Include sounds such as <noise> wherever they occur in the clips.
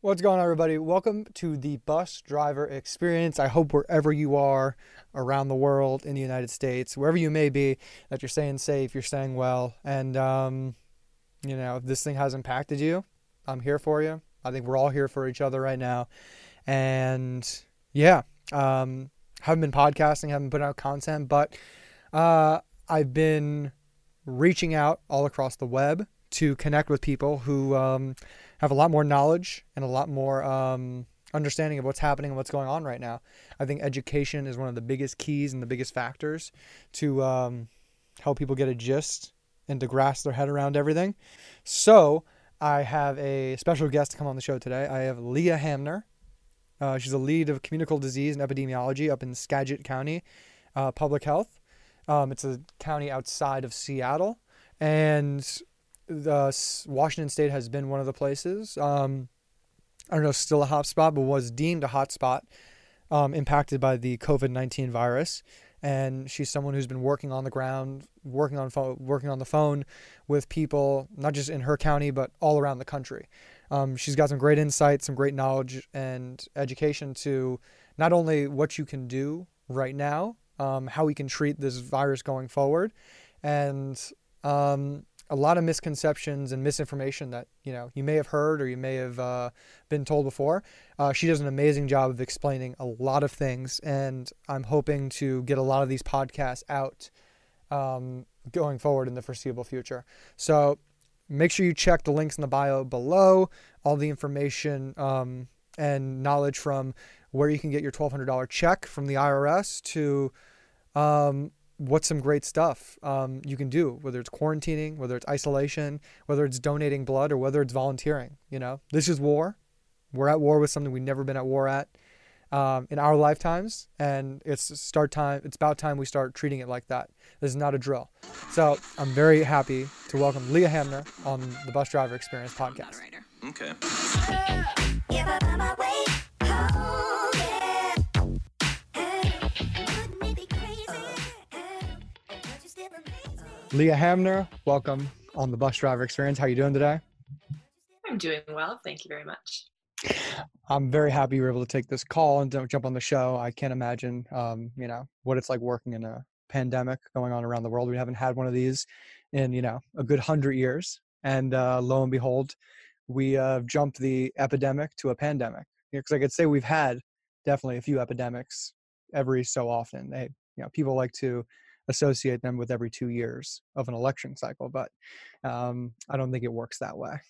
What's going on, everybody? Welcome to the bus driver experience. I hope wherever you are around the world, in the United States, wherever you may be, that you're staying safe, you're staying well. And, um, you know, if this thing has impacted you, I'm here for you. I think we're all here for each other right now. And yeah, um, haven't been podcasting, haven't put out content, but uh, I've been reaching out all across the web to connect with people who um, have a lot more knowledge and a lot more um, understanding of what's happening and what's going on right now. I think education is one of the biggest keys and the biggest factors to um, help people get a gist and to grasp their head around everything. So I have a special guest to come on the show today. I have Lea Hamner. Uh, she's a lead of communicable disease and epidemiology up in Skagit County uh, Public Health. Um, it's a county outside of Seattle, and the Washington State has been one of the places. Um, I don't know, still a hotspot, but was deemed a hotspot um, impacted by the COVID nineteen virus. And she's someone who's been working on the ground, working on phone, working on the phone with people, not just in her county, but all around the country. Um, she's got some great insight, some great knowledge and education to not only what you can do right now, um, how we can treat this virus going forward, and um, a lot of misconceptions and misinformation that you know you may have heard or you may have uh, been told before. Uh, she does an amazing job of explaining a lot of things, and I'm hoping to get a lot of these podcasts out um, going forward in the foreseeable future. So make sure you check the links in the bio below, all the information um, and knowledge from where you can get your $1,200 check from the IRS to um, what's some great stuff um, you can do, whether it's quarantining, whether it's isolation, whether it's donating blood, or whether it's volunteering. You know, this is war. We're at war with something we've never been at war at um, in our lifetimes, and it's start time. It's about time we start treating it like that. This is not a drill. So I'm very happy to welcome Lea Hamner on the Bus Driver Experience podcast. Okay. Lea Hamner, welcome on the Bus Driver Experience. How are you doing today? I'm doing well. Thank you very much. I'm very happy you were able to take this call and don't jump on the show. I can't imagine, um, you know, what it's like working in a pandemic going on around the world. We haven't had one of these in, you know, a good hundred years. And uh, lo and behold, we uh, jumped the epidemic to a pandemic. Because I could say we've had definitely a few epidemics every so often. They, you know, people like to associate them with every two years of an election cycle, but um, I don't think it works that way.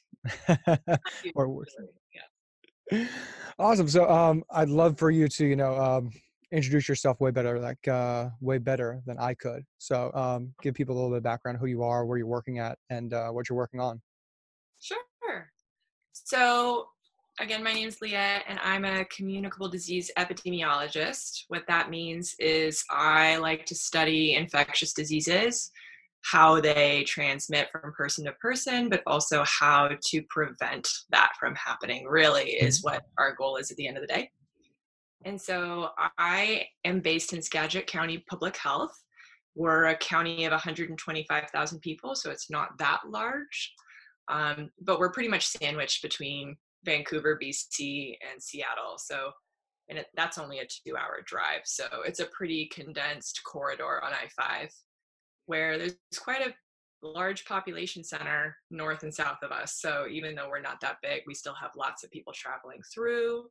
<laughs> or works. Yeah. <laughs> Awesome. So um, I'd love for you to, you know, um, introduce yourself way better, like uh, way better than I could. So um, give people a little bit of background, who you are, where you're working at, and uh, what you're working on. Sure. So again, my name is Lea, and I'm a communicable disease epidemiologist. What that means is I like to study infectious diseases, how they transmit from person to person, but also how to prevent that from happening, really, is mm-hmm. what our goal is at the end of the day. And so I am based in Skagit County Public Health. We're a county of 125,000 people, so it's not that large. Um, but we're pretty much sandwiched between Vancouver, BC, and Seattle. So, and it, that's only a two hour drive. So it's a pretty condensed corridor on I 5 where there's quite a large population center north and south of us. So even though we're not that big, we still have lots of people traveling through.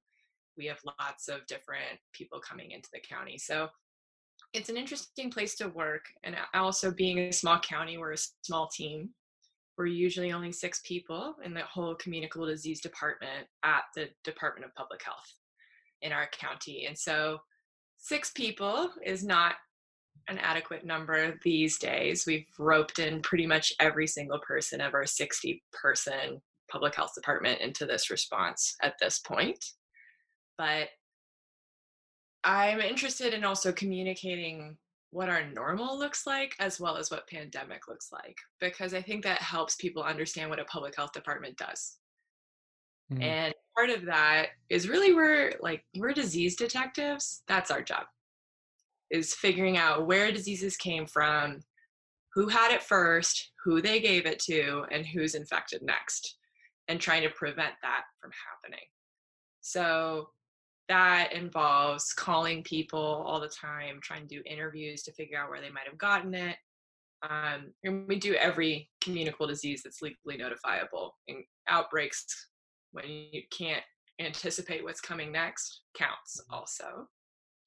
We have lots of different people coming into the county. So it's an interesting place to work. And also being a small county, we're a small team we're usually only six people in the whole communicable disease department at the Department of Public Health in our county. And so six people is not an adequate number these days. We've roped in pretty much every single person of our 60 person public health department into this response at this point. But I'm interested in also communicating what our normal looks like as well as what pandemic looks like because i think that helps people understand what a public health department does mm-hmm. and part of that is really we're like we're disease detectives that's our job is figuring out where diseases came from who had it first who they gave it to and who's infected next and trying to prevent that from happening So that involves calling people all the time, trying to do interviews to figure out where they might have gotten it. Um, and we do every communicable disease that's legally notifiable. And outbreaks, when you can't anticipate what's coming next, counts also.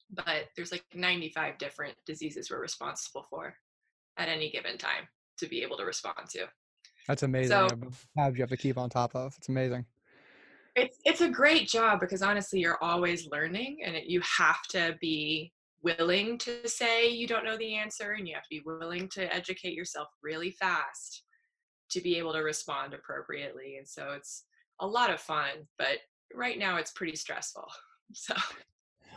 But there's like 95 different diseases we're responsible for at any given time to be able to respond to. That's amazing. So- you have to keep on top of. It's amazing. It's it's a great job because honestly, you're always learning, and it, you have to be willing to say you don't know the answer, and you have to be willing to educate yourself really fast to be able to respond appropriately. And so it's a lot of fun, but right now it's pretty stressful. <laughs> So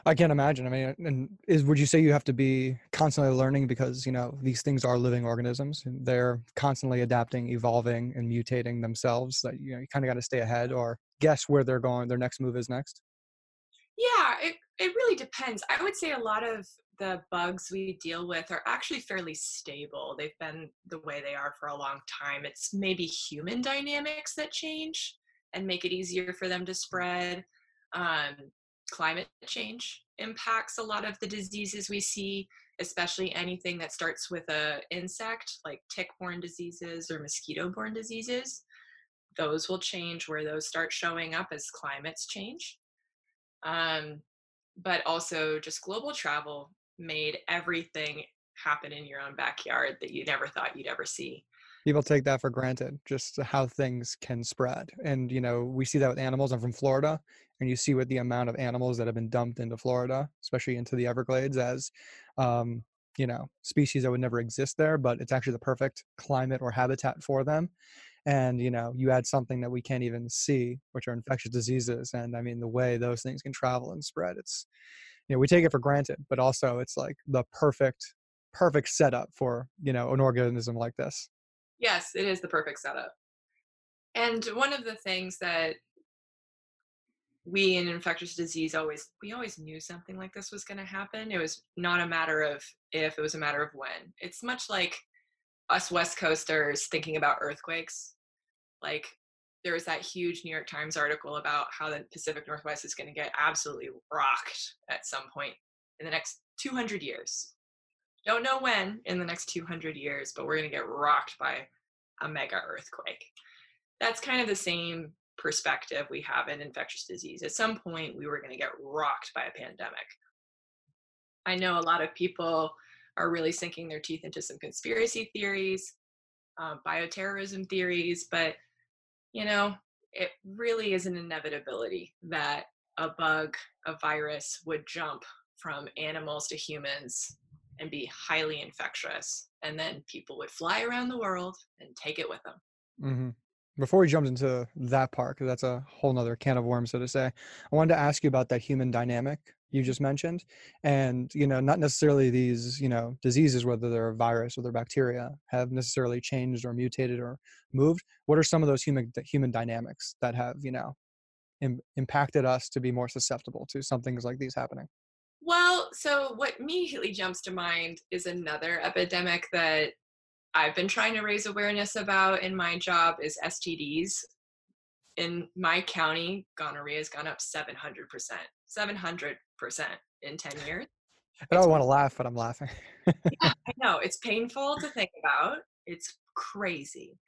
I can't imagine. I mean, and is would you say you have to be constantly learning because you know these things are living organisms and they're constantly adapting, evolving, and mutating themselves. That you know you kind of got to stay ahead or guess where they're going. Their next move is next. Yeah, it, it really depends. I would say a lot of the bugs we deal with are actually fairly stable. They've been the way they are for a long time. It's maybe human dynamics that change and make it easier for them to spread. Um, climate change impacts a lot of the diseases we see, especially anything that starts with a insect like tick-borne diseases or mosquito-borne diseases. Those will change where those start showing up as climates change um, but also just global travel made everything happen in your own backyard that you never thought you'd ever see. People take that for granted, just how things can spread. And you know, we see that with animals. I'm from Florida, and you see with the amount of animals that have been dumped into Florida, especially into the Everglades, as um, you know, species that would never exist there, but it's actually the perfect climate or habitat for them and you know you add something that we can't even see which are infectious diseases and i mean the way those things can travel and spread it's you know we take it for granted but also it's like the perfect perfect setup for you know an organism like this Yes, it is the perfect setup. And one of the things that we in infectious disease always we always knew something like this was going to happen. It was not a matter of if, it was a matter of when. It's much like us West Coasters thinking about earthquakes. Like there was that huge New York Times article about how the Pacific Northwest is going to get absolutely rocked at some point in the next 200 years. Don't know when in the next 200 years, but we're going to get rocked by a mega earthquake. That's kind of the same perspective we have in infectious disease. At some point, we were going to get rocked by a pandemic. I know a lot of people are really sinking their teeth into some conspiracy theories, uh, bioterrorism theories, but you know, it really is an inevitability that a bug, a virus would jump from animals to humans and be highly infectious. And then people would fly around the world and take it with them. hmm Before we jump into that part, because that's a whole nother can of worms, so to say, I wanted to ask you about that human dynamic you just mentioned, and you know, not necessarily these, you know, diseases, whether they're a virus or they're bacteria, have necessarily changed or mutated or moved. What are some of those human human dynamics that have, you know, Im- impacted us to be more susceptible to some things like these happening? Well, so what immediately jumps to mind is another epidemic that I've been trying to raise awareness about in my job is STDs. In my county, gonorrhea has gone up 700%. 700% in 10 years. I don't want to laugh, but I'm laughing. <laughs> I know it's painful to think about. It's crazy.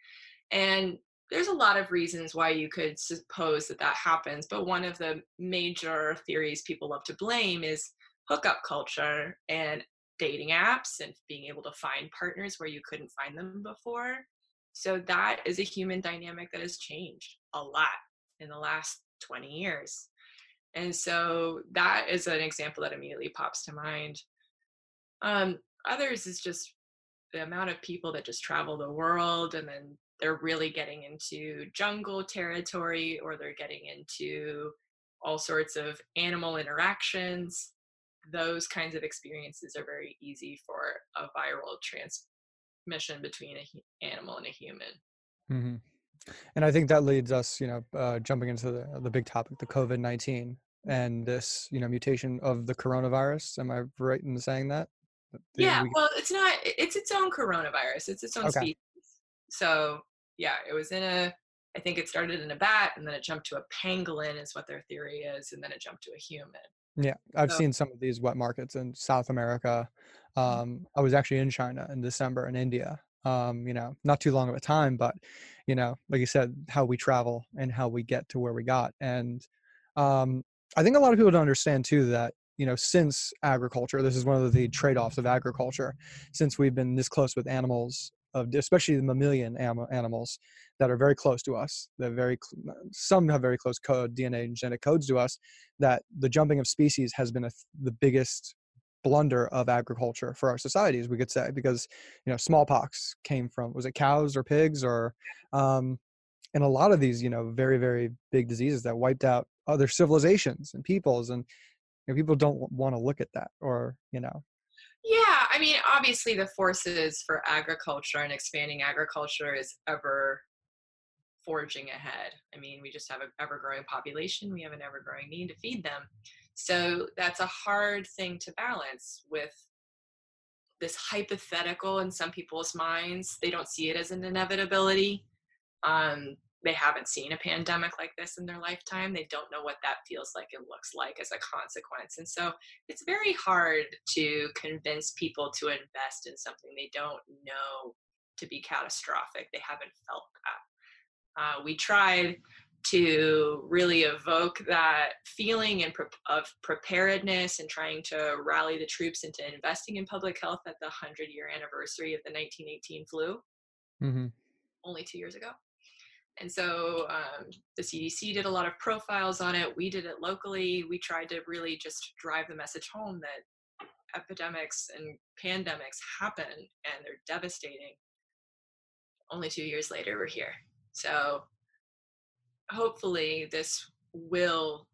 And there's a lot of reasons why you could suppose that that happens, but one of the major theories people love to blame is hookup culture and dating apps and being able to find partners where you couldn't find them before. So that is a human dynamic that has changed a lot in the last 20 years. And so that is an example that immediately pops to mind. Um, others is just the amount of people that just travel the world and then they're really getting into jungle territory or they're getting into all sorts of animal interactions. Those kinds of experiences are very easy for a viral transmission between an animal and a human. hmm And I think that leads us, you know, uh, jumping into the the big topic, the COVID nineteen, and this, you know, mutation of the coronavirus. Am I right in saying that? That the- Yeah, we- well, it's not, it's its own coronavirus, it's its own Okay. species. So, yeah, it was in a I think it started in a bat and then it jumped to a pangolin, is what their theory is, and then it jumped to a human. Yeah, I've So, seen some of these wet markets in South America. Um, I was actually in China in December in India. Um, you know, not too long of a time, but you know, like you said, how we travel and how we get to where we got. And um, I think a lot of people don't understand too that you know, since agriculture, this is one of the trade-offs of agriculture. Since we've been this close with animals, of especially the mammalian am- animals that are very close to us, that very cl- some have very close code DNA and genetic codes to us. That the jumping of species has been th- the biggest blunder of agriculture for our societies, we could say, because you know smallpox came from was it cows or pigs or um, and a lot of these you know very very big diseases that wiped out other civilizations and peoples and you know, people don't want to look at that or you know yeah, I mean, obviously, the forces for agriculture and expanding agriculture is ever forging ahead. I mean, we just have an ever growing population, we have an ever growing need to feed them. So that's a hard thing to balance with this hypothetical in some people's minds. They don't see it as an inevitability. Um, they haven't seen a pandemic like this in their lifetime. They don't know what that feels like and looks like as a consequence. And so it's very hard to convince people to invest in something they don't know to be catastrophic. They haven't felt that. Uh, we tried to really evoke that feeling and pre- of preparedness and trying to rally the troops into investing in public health at the 100 year anniversary of the 1918 flu hmm only two years ago. And so um, the CDC did a lot of profiles on it. We did it locally. We tried to really just drive the message home that epidemics and pandemics happen and they're devastating. Only two years later, we're here. So hopefully, this will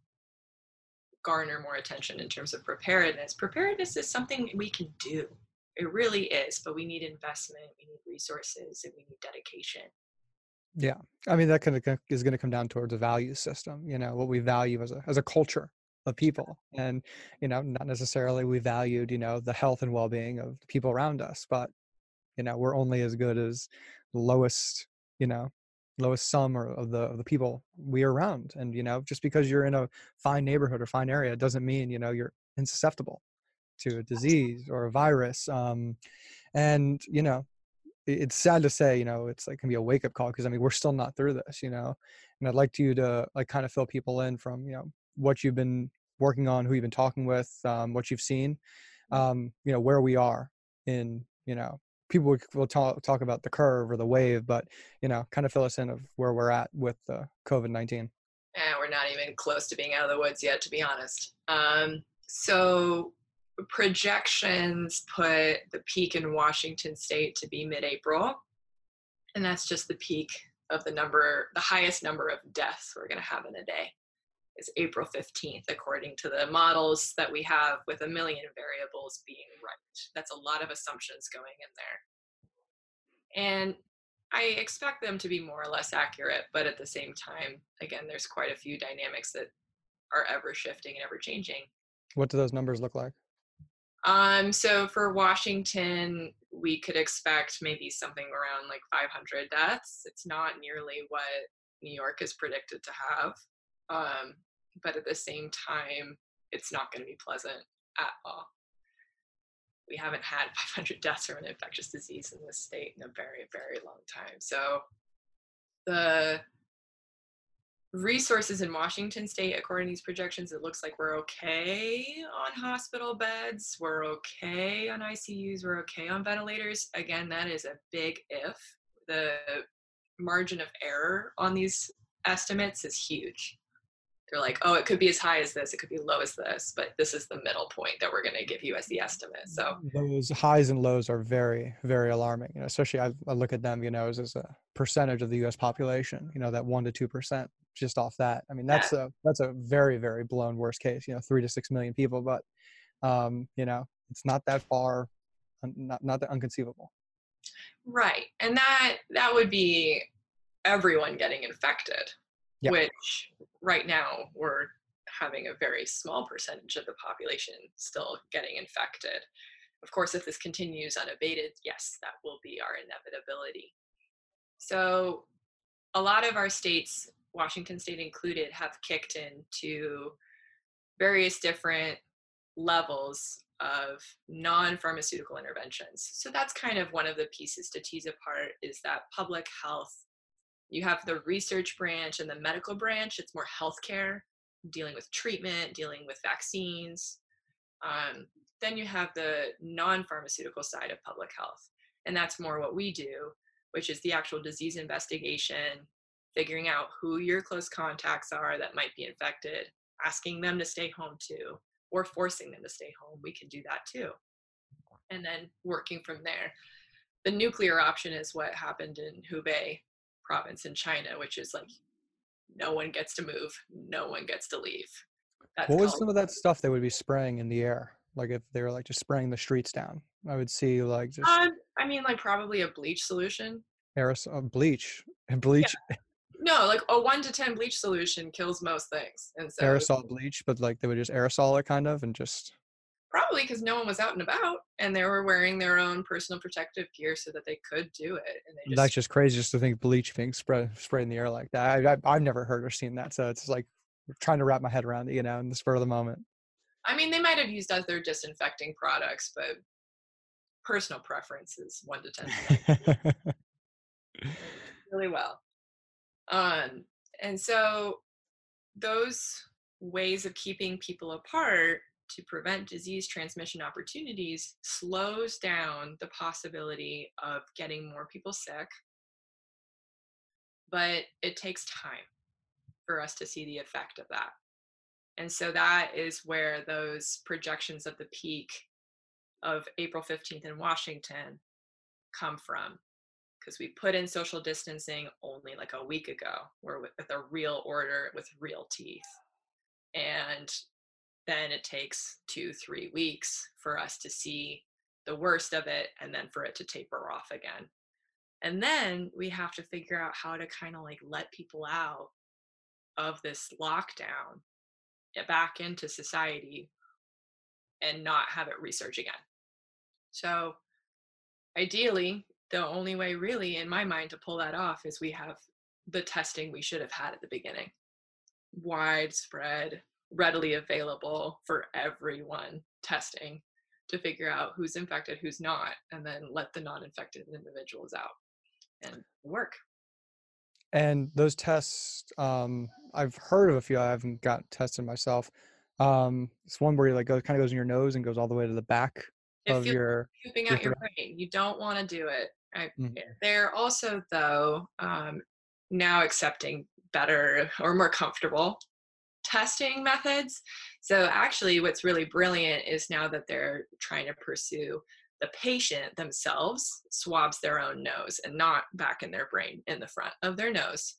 garner more attention in terms of preparedness. Preparedness is something we can do. It really is, but we need investment, we need resources, and we need dedication. Yeah i mean that kind of is going to come down towards a value system you know what we value as a as a culture of people. And you know not necessarily we valued you know the health and well-being of the people around us but you know we're only as good as the lowest you know lowest sum or of the of the people we are around. And you know just because you're in a fine neighborhood or fine area doesn't mean you know you're insusceptible to a disease or a virus um and you know it's sad to say you know it's like can be a wake up call because i mean we're still not through this you know? And i'd like you to like kind of fill people in from you know what you've been working on who you've been talking with um, what you've seen um, you know where we are in you know people will will talk, talk about the curve or the wave but you know kind of fill us in of where we're at with the covid-19 and we're not even close to being out of the woods yet, to be honest. Um, so projections put the peak in Washington State to be mid-April, and that's just the peak of the number, the highest number of deaths we're going to have in a day is April 15th, according to the models that we have with a million variables being right. That's a lot of assumptions going in there. And I expect them to be more or less accurate, but at the same time, again, there's quite a few dynamics that are ever shifting and ever changing. what do those numbers look like Um, so for Washington, we could expect maybe something around like 500 deaths. It's not nearly what New York is predicted to have, um, but at the same time, it's not going to be pleasant at all. We haven't had <laughs> 500 deaths from an infectious disease in this state in a very, very long time. So the resources in Washington state, according to these projections, it looks like we're okay on hospital beds, we're okay on ICUs, we're okay on ventilators. Again, that is a big if. The margin of error on these estimates is huge. They're like, oh, it could be as high as this, it could be low as this, but this is the middle point that we're going to give you as the estimate. So, those highs and lows are very very alarming you know especially i, I look at them you know as, as a percentage of the us population you know that 1 to 2 percent just off that i mean Yeah. that's a that's a very very blown worst case you know 3 to 6 million people but um you know it's not that far not not that unconceivable right. And that that would be everyone getting infected, Yeah. which right now we're having a very small percentage of the population still getting infected. Of course, if this continues unabated, yes, that will be our inevitability. So a lot of our states, Washington State included, have kicked into various different levels of non-pharmaceutical interventions. So that's kind of one of the pieces to tease apart is that public health. You have the research branch and the medical branch. It's more healthcare, dealing with treatment, dealing with vaccines. Um, then you have the non-pharmaceutical side of public health, and that's more what we do, which is the actual disease investigation, figuring out who your close contacts are that might be infected, asking them to stay home too, or forcing them to stay home. We can do that too. And then working from there. The nuclear option is what happened in Hubei province in China, which is like no one gets to move, no one gets to leave. That's what was some of that stuff they would be spraying in the air? Like if they were like just spraying the streets down, I would see like just. Um, I mean, like probably a bleach solution. Aerosol bleach <laughs> and bleach. Yeah. No, like a one to ten bleach solution kills most things, and so aerosol bleach, but like they would just aerosol it kind of and just. Probably because no one was out and about, and they were wearing their own personal protective gear so that they could do it. And they just, That's just crazy, just to think bleach being spread sprayed in the air like that. I, I, I've never heard or seen that, so it's like trying to wrap my head around it, you know, in the spur of the moment. I mean, they might have used other disinfecting products, but personal preference is one to ten. <laughs> really well. Um, and so those ways of keeping people apart to prevent disease transmission opportunities slows down the possibility of getting more people sick. But it takes time for us to see the effect of that. And so that is where those projections of the peak of April 15th in Washington come from. Because we put in social distancing only like a week ago, or with, with a real order with real teeth. And then it takes two, three weeks for us to see the worst of it and then for it to taper off again. And then we have to figure out how to kind of like let people out of this lockdown eh, back into society and not have it research again. So, ideally, the only way, really, in my mind, to pull that off is we have the testing we should have had at the beginning widespread, readily available for everyone testing to figure out who's infected, who's not, and then let the non infected individuals out and work. And those tests, um, I've heard of a few. I haven't got tested myself. Um, it's one where you like go kind of goes in your nose and goes all the way to the back If of your. pooping out your brain, you don't want to do it. I, Mhm. They're also, though, um, now accepting better or more comfortable testing methods. So, actually, what's really brilliant is now that they're trying to pursue the patient themselves swabs their own nose and not back in their brain in the front of their nose.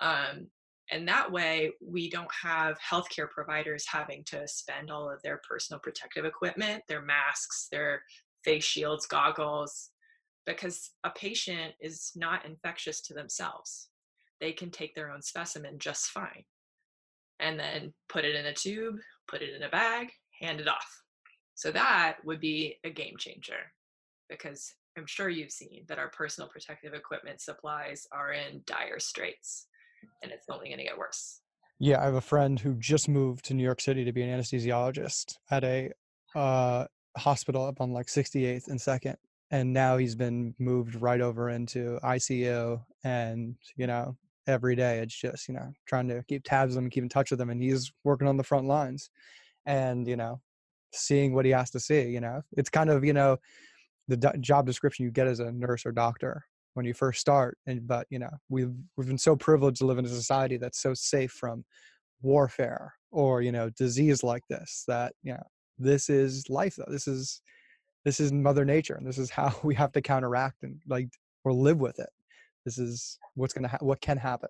Um, and that way, we don't have healthcare providers having to spend all of their personal protective equipment, their masks, their face shields, goggles, because a patient is not infectious to themselves. They can take their own specimen just fine and then put it in a tube, put it in a bag, hand it off. So that would be a game changer because I'm sure you've seen that our personal protective equipment supplies are in dire straits and it's only going to get worse. Yeah, I have a friend who just moved to New York City to be an anesthesiologist at a uh, hospital up on like 68th and Second, and now he's been moved right over into ICU, and you know every day it's just you know trying to keep tabs on them, keep in touch with them, and he's working on the front lines, and you know seeing what he has to see. You know, it's kind of you know the do- job description you get as a nurse or doctor when you first start and but you know we've we've been so privileged to live in a society that's so safe from warfare or you know disease like this that you know this is life though this is this is mother nature and this is how <laughs> we have to counteract and like or live with it this is what's going to ha- what can happen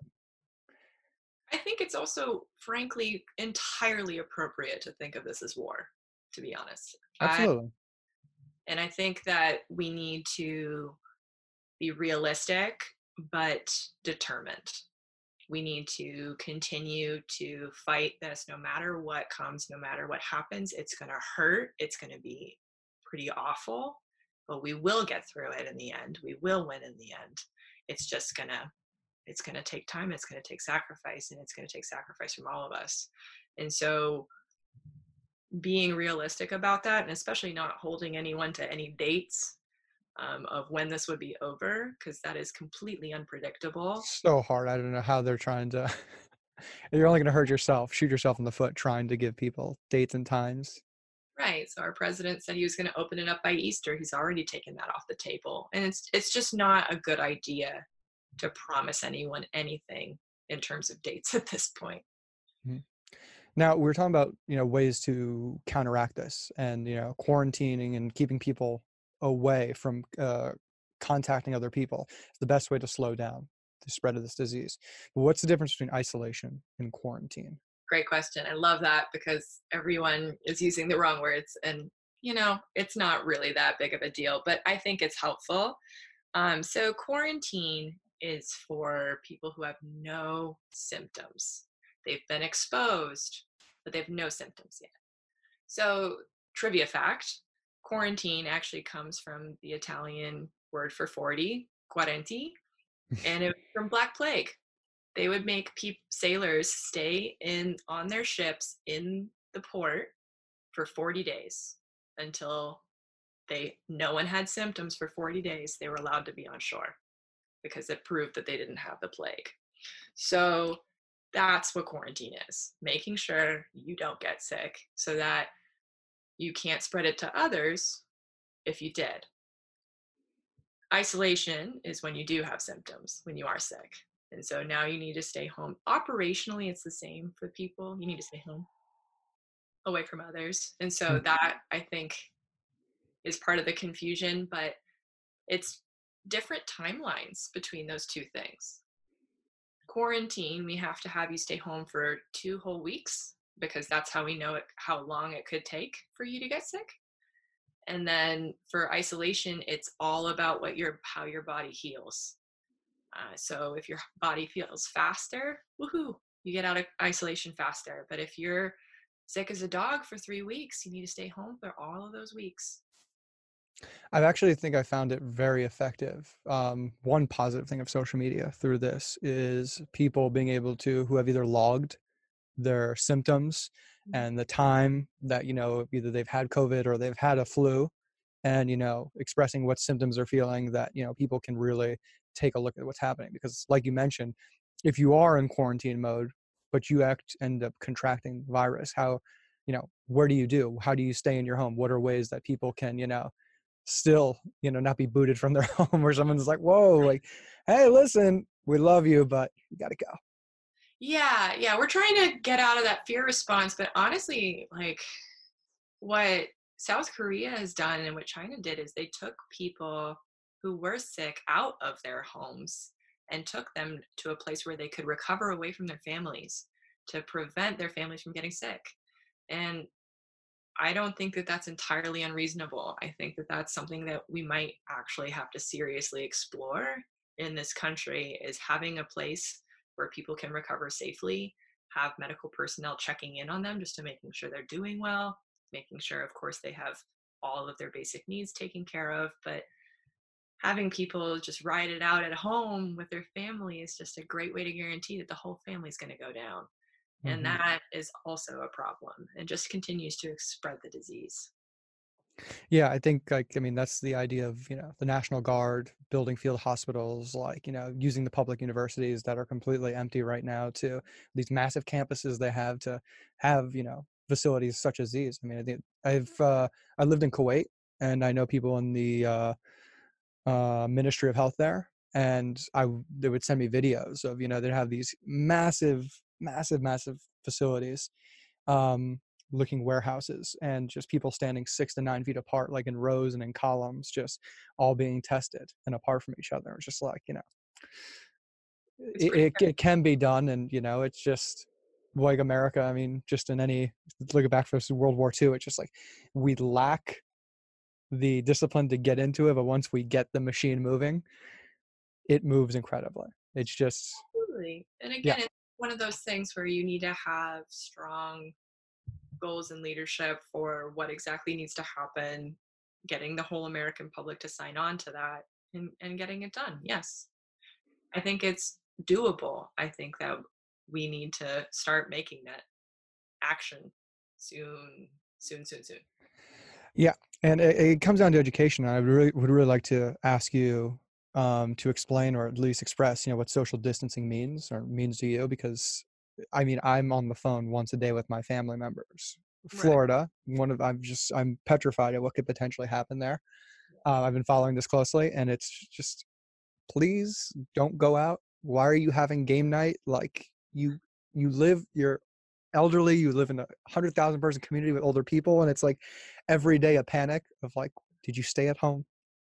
I think it's also, frankly, entirely appropriate to think of this as war, to be honest. I- absolutely and I think that we need to be realistic but determined. We need to continue to fight this no matter what comes, no matter what happens. It's going to hurt, it's going to be pretty awful, but we will get through it in the end. We will win in the end. It's just to it's going to take time it's going to take sacrifice and it's going to take sacrifice from all of us. And so being realistic about that and especially not holding anyone to any dates um, of when this would be over because that is completely unpredictable. So hard i don't know how they're trying to <laughs> you're only going to hurt yourself shoot yourself in the foot trying to give people dates and times right so our president said he was going to open it up by easter he's already taken that off the table and it's it's just not a good idea to promise anyone anything in terms of dates <laughs> at this point mm-hmm. now we are talking about you know ways to counteract this and you know quarantining and keeping people away from uh, contacting other people is the best way to slow down the spread of this disease. But what's the difference between isolation and quarantine? Great question. I love that because everyone is using the wrong words and you know, it's not really that big of a deal, but I think it's helpful. Um, so, quarantine is for people who have no symptoms. They've been exposed, but they have no symptoms yet. So, trivia fact quarantine actually comes from the Italian word for 40, quaranti, and it was from Black Plague. They would make pe- sailors stay in on their ships in the port for 40 days until they no one had symptoms for 40 days. They were allowed to be on shore because it proved that they didn't have the plague. So that's what quarantine is making sure you don't get sick so that you can't spread it to others if you did. Isolation is when you do have symptoms, when you are sick. And so now you need to stay home. Operationally, it's the same for people. You need to stay home away from others. And so hmm. that I think is part of the confusion, but it's different timelines between those two things. Quarantine, we have to have you stay home for two whole weeks because that's how we know it, how long it could take for you to get sick and then for isolation it's all about what your how your body heals uh, so if your <laughs> body feels faster woohoo you get out of isolation faster. But if you're sick as a dog for three weeks you need to stay home for all of those weeks. I actually think i found it very effective. Um, one positive thing of social media through this is people being able to who have either logged their symptoms Mm-hmm. and the time that you know either they've had covid or they've had a flu and you know expressing what symptoms they're feeling that you know people can really take a look at what's happening because like you mentioned if you are in quarantine mode but you act end up contracting virus how you know where do you do? How do you stay in your home? What are ways that people can you know still you know not be booted from their <laughs> home where someone's like whoa like hey listen we love you but you got to go. Yeah, yeah, we're trying to get out of that fear response, but honestly, like what South Korea has done and what China did is they took people who were sick out of their homes and took them to a place where they could recover away from their families to prevent their families from getting sick. And I don't think that that's entirely unreasonable. I think that that's something that we might actually have to seriously explore in this country is having a place where people can recover safely, have medical personnel checking in on them just to making sure they're doing well, making sure, of course, they have all of their basic needs taken care of. But having people just ride it out at home with their family is just a great way to guarantee that the whole family is going to go down. Mm-hmm. And that is also a problem and just continues to spread the disease. Yeah, I think like I mean that's the idea of, you know, the National Guard building field hospitals, like, you know, using the public universities that are completely empty right now to these massive campuses they have to have, you know, facilities such as these. I mean, I think I've uh I lived in Kuwait and I know people in the uh uh Ministry of Health there and I they would send me videos of, you know, they'd have these massive massive massive facilities um looking warehouses and just people standing six to nine feet apart, like in rows and in columns, just all being tested and apart from each other. It's just like, you know, it, it, it, can be done. And, you know, it's just like America. I mean, just in any, look back for World War II, it's just like we lack the discipline to get into it. But once we get the machine moving, it moves incredibly. It's just. Absolutely. And again, yeah. it's one of those things where you need to have strong goals and leadership for what exactly needs to happen, getting the whole American public to sign on to that and, and getting it done. Yes. I think it's doable. I think that we need to start making that action soon, soon, soon, soon. Yeah, and it, it comes down to education. I really would really like to ask you um, to explain or at least express, you know, what social distancing means or means to you, because I mean, I'm on the phone once a day with my family members. Florida, right. one of I'm just I'm petrified at what could potentially happen there. Uh, I've been following this closely, and it's just please don't go out. Why are you having game night? Like you you live you're elderly you live in a hundred thousand person community with older people and it's like every day a panic of like did you stay at home?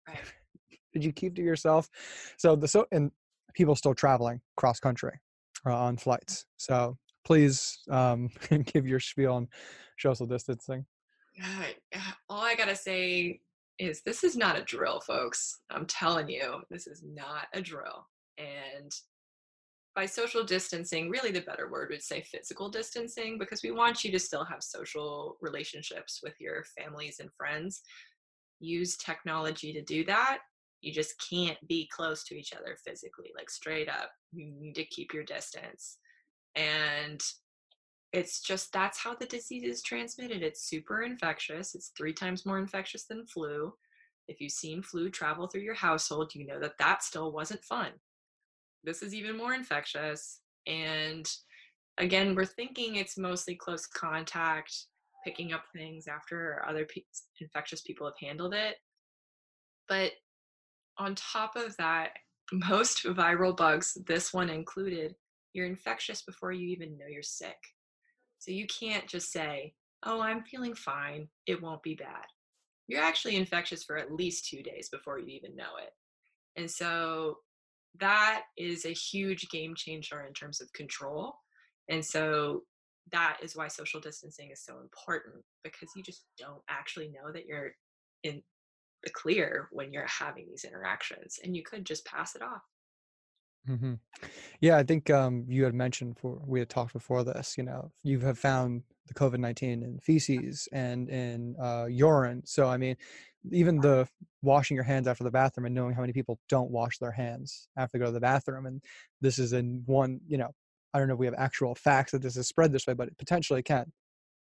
Right. <laughs> did you keep to yourself? So the so and people still traveling cross country uh, on flights. So please um, <laughs> give your spiel on social distancing. All i gotta say is this is not a drill folks. I'm telling you this is not a drill and by social distancing, really the better word would say physical distancing, because we want you to still have social relationships with your families and friends. Use technology to do that. You just can't be close to each other physically, like straight up. You need to keep your distance. And it's just that's how the disease is transmitted. It's super infectious. It's three times more infectious than flu. If you've seen flu travel through your household, you know that that still wasn't fun this is even more infectious. And again, we're thinking it's mostly close contact, picking up things after other pe- infectious people have handled it. But on top of that, <laughs> most viral bugs, this one included, you're infectious before you even know you're sick. So you can't just say, oh, I'm feeling fine, it won't be bad. You're actually infectious for at least two days before you even know it. And so that is a huge game changer in terms of control. And so that is why social distancing is so important because you just don't actually know that you're in the clear when you're having these interactions and you could just pass it off. Mm-hmm. Yeah, I think um, you had mentioned for we had talked before this. You know, you have found the COVID nineteen in feces and in uh, urine. So I mean, even the washing your hands after the bathroom and knowing how many people don't wash their hands after they go to the bathroom and this is in one you know i don't know if we have actual facts that this is spread this way but it potentially can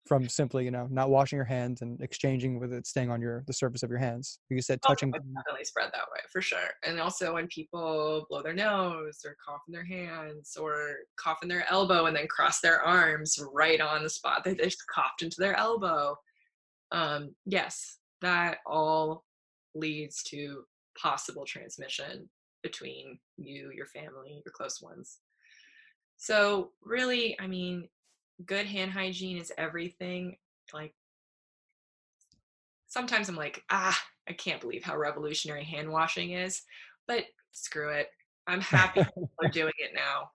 from simply you know not washing your hands and exchanging with it staying on your the surface of your hands. You said oh, touching oh, definitely spread that way for sure. And also when people blow their nose or cough in their hands or cough in their elbow and then cross their arms right on the spot they just coughed into their elbow. Um, yes that all leads to possible transmission between you, your family, your close ones. So, really, I mean, good hand hygiene is everything. Like, sometimes I'm like, ah, I can't believe how revolutionary hand washing is, but screw it. I'm happy we're doing it now.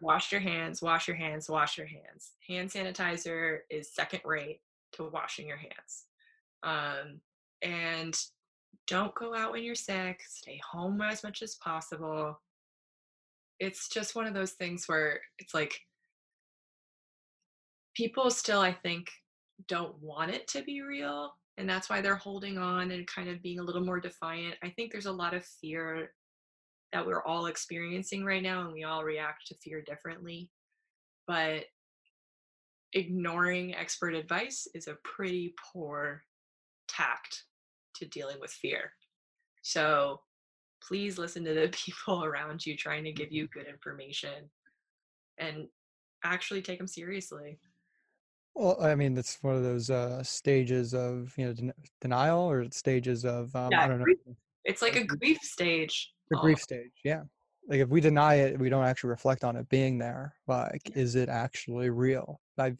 Wash your hands, wash your hands, wash your hands. Hand sanitizer is second rate to washing your hands. Um, and don't go out when you're sick, stay home as much as possible. It's just one of those things where it's like people still, I think, don't want it to be real. And that's why they're holding on and kind of being a little more defiant. I think there's a lot of fear that we're all experiencing right now, and we all react to fear differently. But ignoring expert advice is a pretty poor tact to dealing with fear. So please listen to the <laughs> people around you trying to give you good information and actually take them seriously. Well, I mean, it's one of those uh, stages of you know den- denial or stages of um, yeah, I don't know. It's like a grief stage. The grief stage, yeah. Like if we deny it, we don't actually reflect on it being there. Like, is it actually real? I've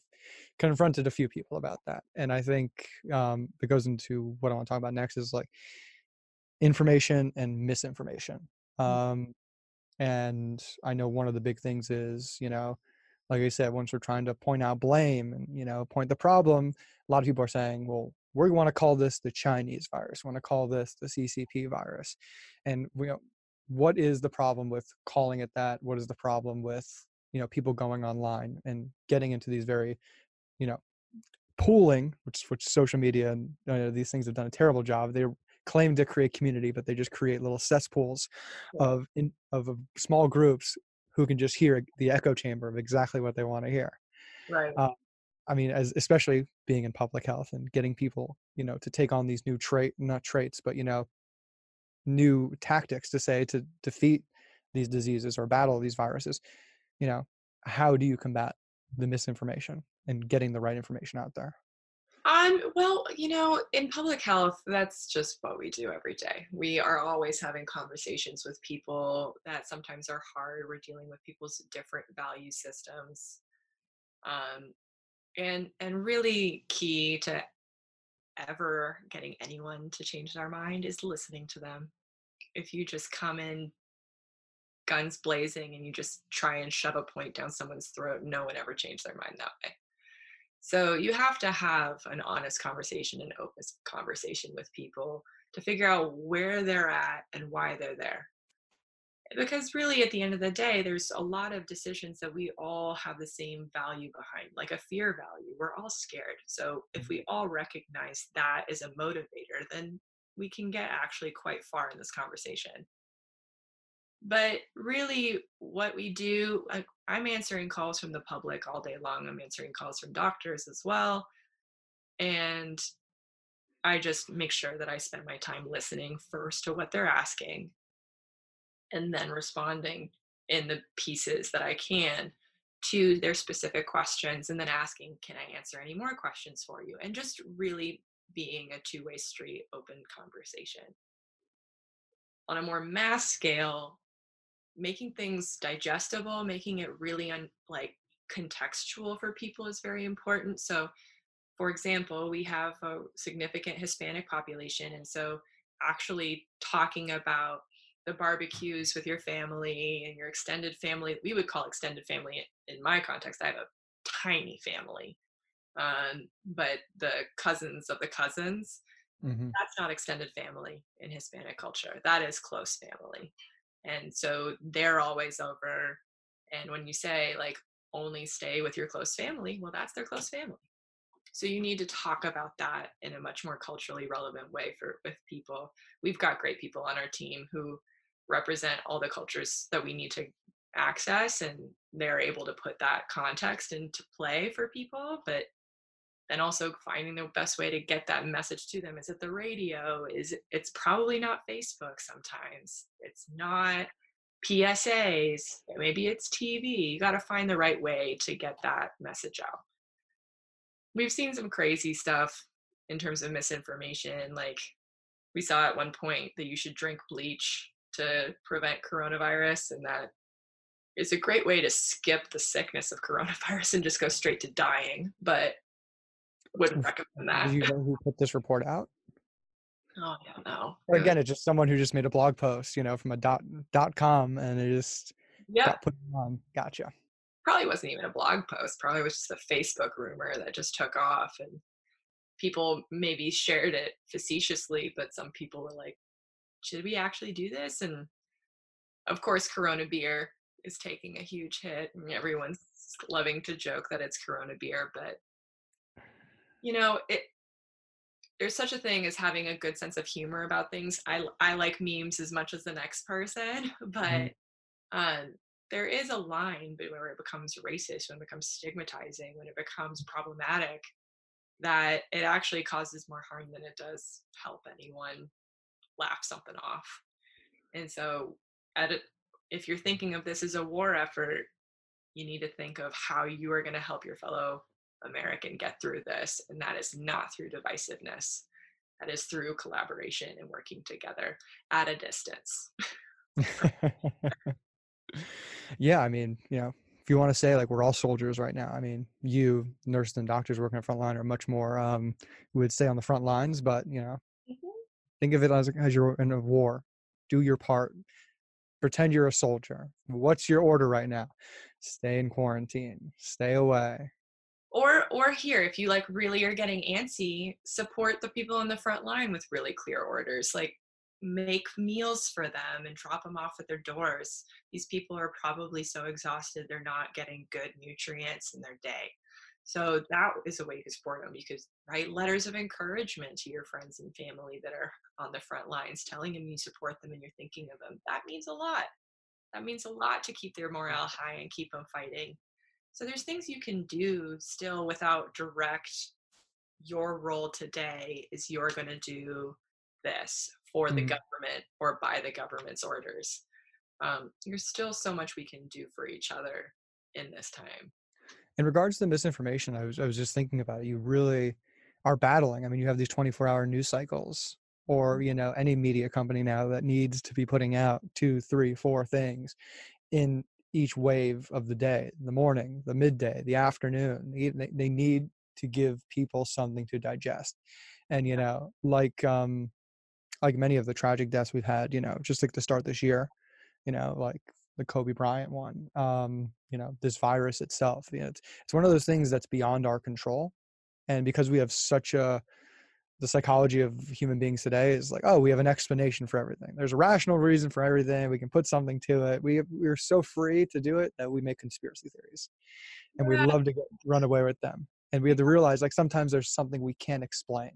confronted a few people about that and i think um, it goes into what i want to talk about next is like information and misinformation mm. um, and i know one of the big things is you know like i said once we're trying to point out blame and you know point the problem a lot of people are saying well we want to call this the chinese virus. We want to call this the ccp virus. And we what is the problem with calling it that? What is the problem with you know people going online and getting into these very you know pooling which which social media and you know, these things have done a terrible job. They're claim to create community, but they just create little cesspools of in, of, of small groups who can just hear the echo chamber of exactly what they want to hear. Right. Uh, I mean, as especially being in public health and getting people, you know, to take on these new trait, not traits, but you know, new tactics to say to defeat these diseases or battle these viruses. You know, how do you combat the misinformation and getting the right information out there? Um, well, you know, in public health, that's just what we do every day. We are always having conversations with people that sometimes are hard. We're dealing with people's different value systems. Um, and and really key to ever getting anyone to change their mind is listening to them. If you just come in guns blazing and you just try and shove a point down someone's throat, no one ever changed their mind that way. So you have to have an honest conversation, an open conversation with people to figure out where they're at and why they're there. Because really, at the end of the day, there's a lot of decisions that we all have the same value behind, like a fear value. We're all scared. So if mm-hmm. we all recognize that as a motivator, then we can get actually quite far in this conversation but really what we do like i'm answering calls from the public all day long i'm answering calls from doctors as well and i just make sure that i spend my time listening first to what they're asking and then responding in the pieces that i can to their specific questions and then asking can i answer any more questions for you? and just really being a two-way street open conversation. On a more mass scale making things digestible, making it really un, like contextual for people is very important. So, for example, we have a significant Hispanic population, and so actually talking about the barbecues with your family and your extended family, we would call extended family in my context. I have a tiny family, um, but the cousins of the cousins. Mm-hmm. That's not extended family in Hispanic culture. That is close family and so they're always over and when you say like only stay with your close family well that's their close family. So you need to talk about that in a much more culturally relevant way for with people. We've got great people on our team who represent all the cultures that we need to access and they're able to put that context into play for people but and also finding the best way to get that message to them. Is it the radio? Is it, it's probably not facebook sometimes. It's not psas maybe it's tv you got to find the right way to get that message out. We've seen some crazy stuff in terms of misinformation. Like we saw at one point that you should drink bleach to prevent coronavirus and that is a great way to skip the sickness of coronavirus and just go straight to dying. But wouldn't recommend that. Do you <laughs> know who put this report out? Oh yeah, no. Or again, it's just someone who just made a blog post, you know, from a dot dot com, and it just yeah got put on. Gotcha. Probably wasn't even a blog post. Probably was just a Facebook rumor that just took off, and people maybe shared it facetiously, but some people were like, "Should we actually do this?" And of course, Corona beer is taking a huge hit, and everyone's loving to joke that it's Corona beer, but you know, it there's such a thing as having a good sense of humor about things. I I like memes as much as the next person, <laughs> but mm-hmm. um, there is a line where it becomes racist, when it becomes stigmatizing, when it becomes problematic, that it actually causes more harm than it does help anyone laugh something off. And so, at a, if you're thinking of this as a war effort, you need to think of how you are going to help your fellow American get through this. And that is not through divisiveness, that is through collaboration and working together at a distance. <laughs> yeah, I mean, you know, if you want to say like we're all soldiers right now, I mean, you nurses and doctors working at front line are much more um would stay on the front lines, but you know, mm-hmm. think of it as as you're in a war. Do your part. Pretend you're a soldier. What's your order right now? Stay in quarantine. Stay away or or here if you like really are getting antsy support the people on the front line with really clear orders like make meals for them and drop them off at their doors these people are probably so exhausted they're not getting good nutrients in their day So that is a way to support them. Could write letters of encouragement to your friends and family that are on the front lines, telling them you support them and you're thinking of them. That means a lot. That means a lot to keep their morale high and keep them fighting. So there's things you can do still without direct your role today is you're going to do this for the mm. government or by the government's orders. Um, there's still so much we can do for each other in this time in regards to the misinformation, I was I was just thinking about it. You really are battling. I mean, you have these 24-hour news cycles, or mm-hmm. you know, any media company now that needs to be putting out two, three, four things in each wave of the day, the morning, the midday, the afternoon. They, they need to give people something to digest, and you know, like um, like many of the tragic deaths we've had, you know, just like to start this year, you know, like the Kobe Bryant one. Um, you know, this virus itself. You know, it's it's one of those things that's beyond our control, and because we have such a the psychology of human beings today is like, oh, we have an explanation for everything. There's a rational reason for everything. We can put something to it. We we're so free to do it that we make conspiracy theories, and we love to get, run away with them. And we have to mm-hmm. realize, like, sometimes there's something we can't explain,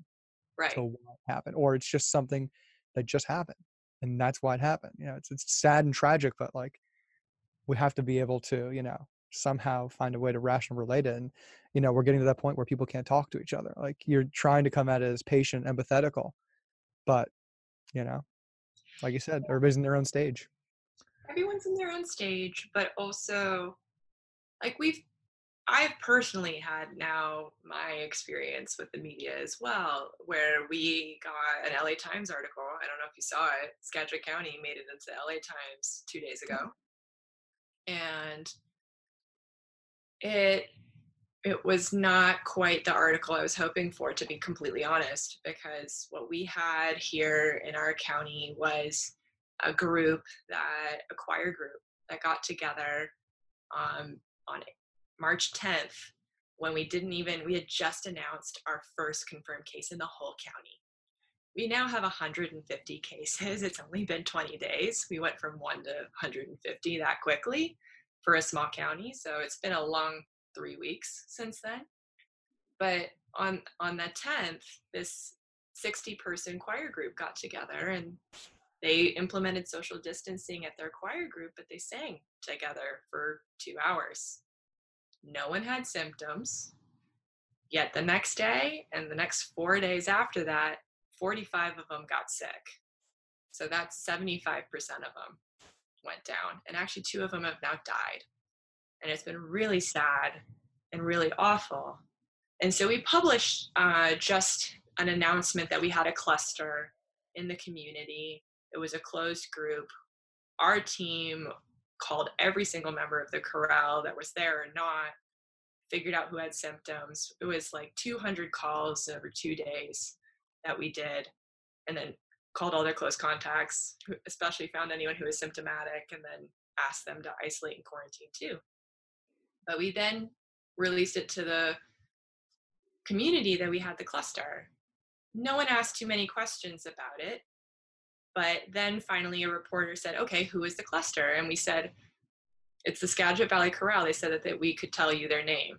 right? To what happened, or it's just something that just happened, and that's why it happened. You know, it's it's sad and tragic, but like we have to be able to you know somehow find a way to rational relate it and you know we're getting to that point where people can't talk to each other like you're trying to come at it as patient empathetical but you know like you said everybody's in their own stage everyone's in their own stage but also like we've I've personally had now my experience with the media as well, where we got an LA Times article. I don't know if you saw it. Skagit County made it into the LA Times two days mm-hmm. ago and it it was not quite the article I was hoping for, to be completely honest, because what we had here in our county was a group that a choir group that got together um, on March 10th when we didn't even we had just announced our first confirmed case in the whole county we now have 150 cases. It's only been 20 days. We went from one to 150 that quickly for a small county. So it's been a long three weeks since then. But on on the 10th, this 60 person choir group got together and they implemented social distancing at their choir group, but they sang together for two hours. No one had symptoms. Yet the next day and the next four days after that, 45 of them got sick. So that's 75% of them went down. And actually, two of them have now died. And it's been really sad and really awful. And so we published uh, just an announcement that we had a cluster in the community. It was a closed group. Our team called every single member of the chorale that was there or not, figured out who had symptoms. It was like 200 calls over two days that we did and then called all their close contacts especially found anyone who was symptomatic and then asked them to isolate and quarantine too. But we then released it to the community that we had the cluster. No one asked too many questions about it but then finally a reporter said okay who is the cluster? And we said it's the skagit valley Chorale. they said that, that we could tell you their name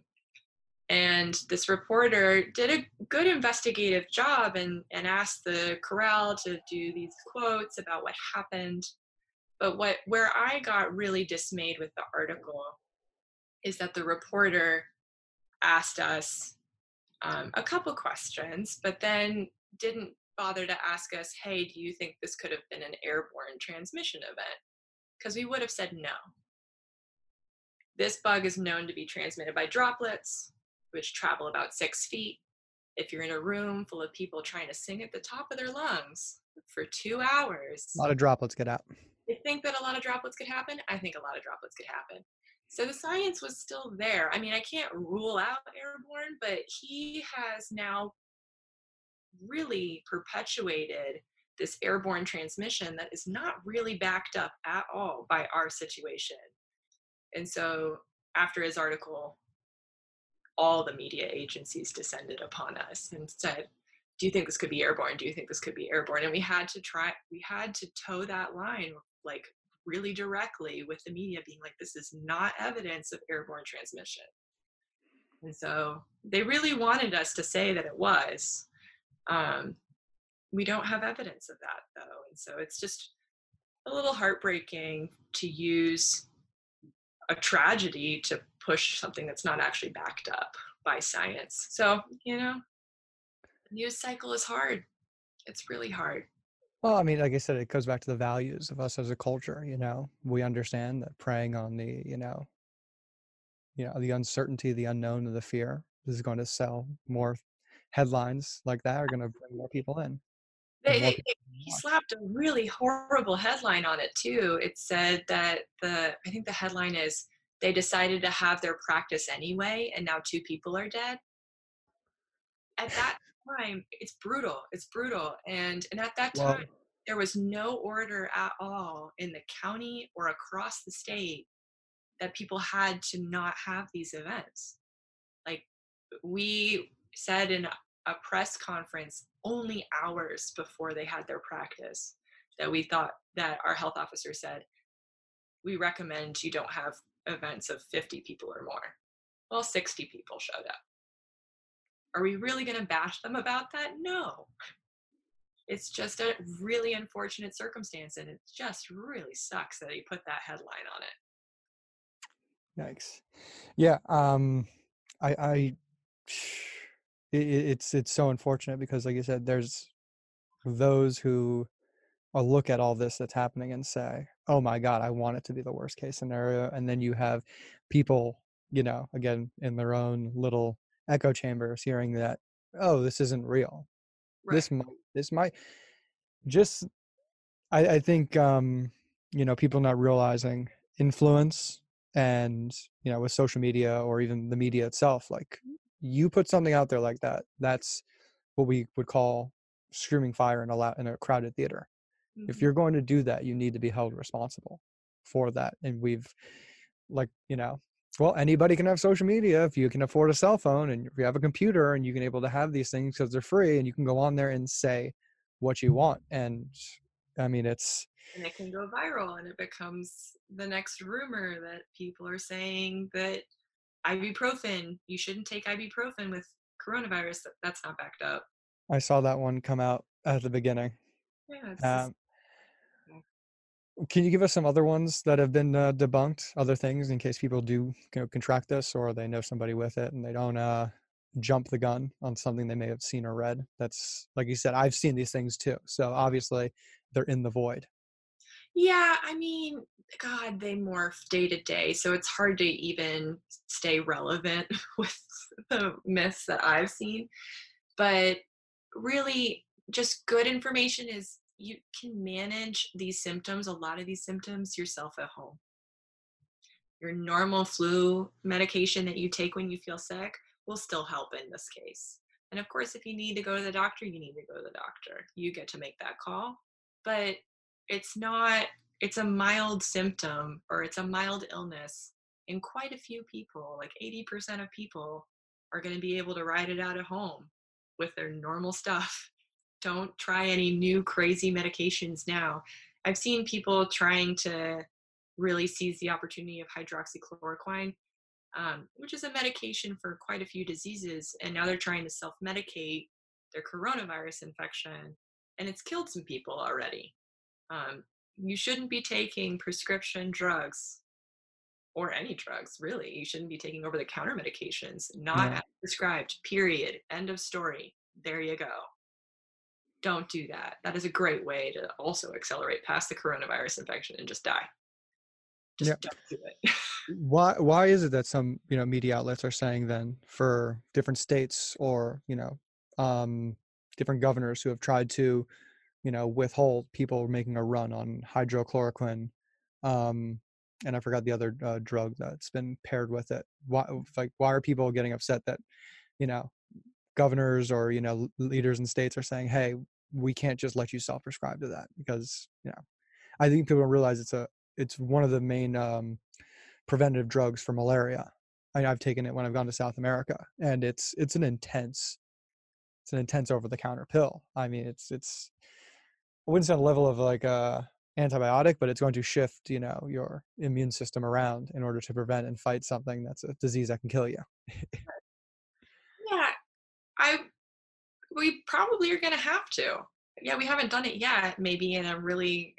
and this reporter did a good investigative job and, and asked the chorale to do these quotes about what happened. But what where I got really dismayed with the article is that the reporter asked us um, a couple questions, but then didn't bother to ask us, hey, do you think this could have been an airborne transmission event? Because we would have said no. This bug is known to be transmitted by droplets which travel about six feet. If you're in a room full of people trying to sing at the top of their lungs for two hours, a lot of droplets get out. You think that a lot of droplets could happen? I think a lot of droplets could happen. So the science was still there. I mean, I can't rule out airborne, but he has now really perpetuated this airborne transmission that is not really backed up at all by our situation. And so after his article, all the media agencies descended upon us and said, do you think this could be airborne? Do you think this could be airborne? And we had to try, we had to toe that line like really directly with the media being like, this is not evidence of airborne transmission. And so they really wanted us to say that it was. Um, we don't have evidence of that though. And so it's just a little heartbreaking to use a tragedy to push something that's not actually backed up by science. So, you know, news cycle is hard. It's really hard. Well, I mean, like I said, it goes back to the values of us as a culture. You know, we understand that preying on the, you know, you know, the uncertainty, the unknown, and the fear is going to sell more headlines like that are going to bring more people in. They, they, he slapped a really horrible headline on it too. It said that the I think the headline is they decided to have their practice anyway, and now two people are dead. At that time, it's brutal. It's brutal, and and at that time, well, there was no order at all in the county or across the state that people had to not have these events. Like we said in a press conference only hours before they had their practice that we thought that our health officer said we recommend you don't have events of 50 people or more. Well 60 people showed up. Are we really going to bash them about that? No. It's just a really unfortunate circumstance and it just really sucks that he put that headline on it. Yikes. Yeah um i i <sighs> it's it's so unfortunate because like you said there's those who will look at all this that's happening and say oh my god i want it to be the worst case scenario and then you have people you know again in their own little echo chambers hearing that oh this isn't real right. this might this might just I, I think um you know people not realizing influence and you know with social media or even the media itself like you put something out there like that, that's what we would call screaming fire in a la- in a crowded theater. Mm-hmm. If you're going to do that, you need to be held responsible for that. And we've like, you know, well, anybody can have social media if you can afford a cell phone and if you have a computer and you can able to have these things because they're free and you can go on there and say what you want. And I mean, it's and it can go viral and it becomes the next rumor that people are saying that ibuprofen. You shouldn't take ibuprofen with coronavirus. That's not backed up. I saw that one come out at the beginning. Yeah. Um, can you give us some other ones that have been uh, debunked? Other things in case people do you know, contract this or they know somebody with it and they don't uh, jump the gun on something they may have seen or read. That's like you said, I've seen these things too. So obviously they're in the void. Yeah, I mean, God, they morph day to day, so it's hard to even stay relevant <laughs> with the myths that I've seen. But really, just good information is you can manage these symptoms, a lot of these symptoms, yourself at home. Your normal flu medication that you take when you feel sick will still help in this case. And of course, if you need to go to the doctor, you need to go to the doctor. You get to make that call. But it's not it's a mild symptom or it's a mild illness in quite a few people like 80% of people are going to be able to ride it out at home with their normal stuff don't try any new crazy medications now. I've seen people trying to really seize the opportunity of hydroxychloroquine um, which is a medication for quite a few diseases and now they're trying to self-medicate their coronavirus infection and it's killed some people already. Um, you shouldn't be taking prescription drugs or any drugs really. You shouldn't be taking over the counter medications not yeah. prescribed period. End of story. There you go don't do that. That is a great way to also accelerate past the coronavirus infection and just die. Just yeah. don't do it. <laughs> Why why is it that some you know media outlets are saying then for different states or you know um different governors who have tried to you know withhold people making a run on hydrochloroquine um and i forgot the other uh, drug that's been paired with it. Why like why are people getting upset that you know governors or you know leaders in states are saying hey we can't just let you self-prescribe to that because you know i think people don't realize it's a it's one of the main um, preventative drugs for malaria. I, i've taken it when i've gone to south america and it's it's an intense it's an intense over-the-counter pill. I mean it's it's I wouldn't say on the level of like a antibiotic, but it's going to shift, you know, your immune system around in order to prevent and fight something that's a disease that can kill you. We probably are going to have to. Yeah, we haven't done it yet, maybe in a really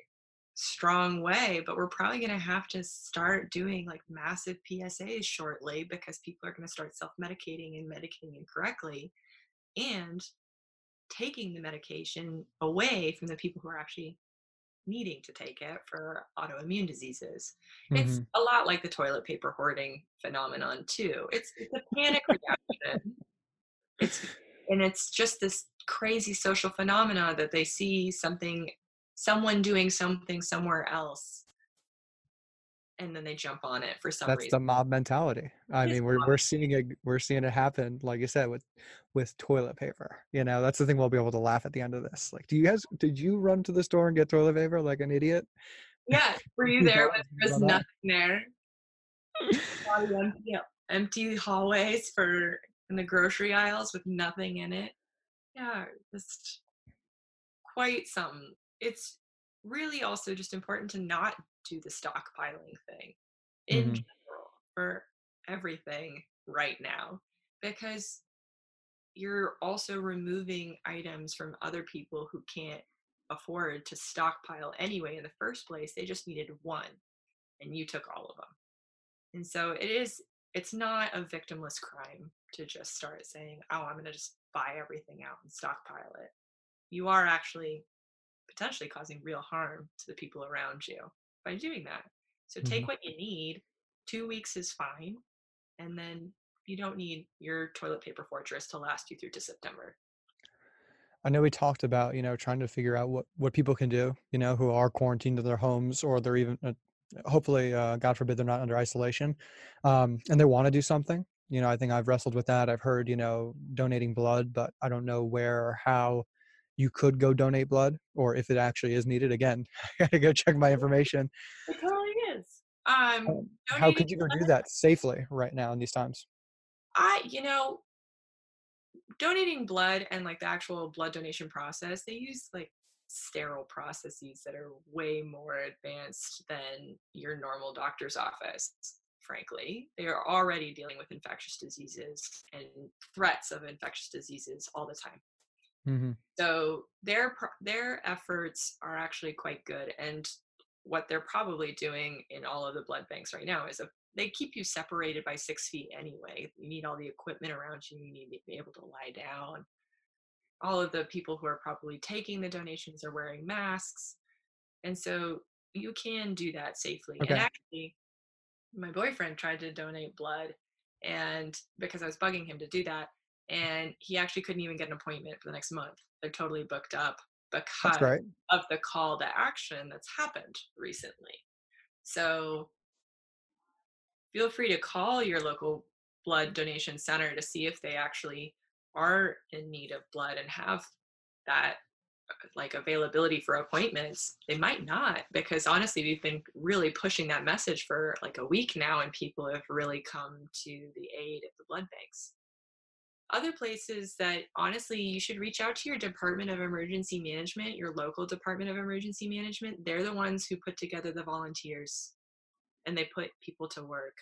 strong way, but we're probably going to have to start doing like massive PSAs shortly because people are going to start self medicating and medicating incorrectly and taking the medication away from the people who are actually needing to take it for autoimmune diseases. Mm-hmm. It's a lot like the toilet paper hoarding phenomenon too. It's it's a panic reaction. It's and it's just this crazy social phenomena that they see something someone doing something somewhere else. And then they jump on it for some that's reason. the mob mentality. I mean we're, we're seeing it we're seeing it happen like you said with with toilet paper you know? That's the thing we'll be able to laugh at the end of this. Like do you guys did you run to the store and get toilet paper like an idiot? Yeah were you <laughs> there when there was nothing there? <laughs> Empty, empty hallways for in the grocery aisles with nothing in it. Yeah just quite something. It's really also just important to not do the stockpiling thing in mm-hmm. general for everything right now because you're also removing items from other people who can't afford to stockpile anyway in the first place. They just needed one and you took all of them and so it is it's not a victimless crime to just start saying oh i'm going to just buy everything out and stockpile it you are actually potentially causing real harm to the people around you by doing that. So take mm-hmm. what you need. Two weeks is fine. And then you don't need your toilet paper fortress to last you through to September. I know we talked about, you know, trying to figure out what, what people can do, you know, who are quarantined in their homes or they're even, uh, hopefully, uh, God forbid, they're not under isolation um, and they want to do something. You know, I think I've wrestled with that. I've heard, you know, donating blood, but I don't know where or how you could go donate blood or if it actually is needed again <laughs> i gotta go check my information it totally is um, um how could you go do that safely right now in these times i you know donating blood and like the actual blood donation process they use like sterile processes that are way more advanced than your normal doctor's office frankly they are already dealing with infectious diseases and threats of infectious diseases all the time Mm-hmm. So their their efforts are actually quite good, and what they're probably doing in all of the blood banks right now is a, they keep you separated by six feet anyway. You need all the equipment around you. You need to be able to lie down. All of the people who are probably taking the donations are wearing masks, and so you can do that safely. Okay. And actually, my boyfriend tried to donate blood, and because I was bugging him to do that, and he actually couldn't even get an appointment for the next month. They're totally booked up because right. of the call to action that's happened recently. So feel free to call your local blood donation center to see if they actually are in need of blood and have that like availability for appointments they might not because honestly we've been really pushing that message for like a week now and people have really come to the aid of the blood banks. Other places that honestly you should reach out to your department of emergency management your local department of emergency management. They're the ones who put together the volunteers and they put people to work.